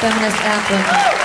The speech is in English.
feminist anthem.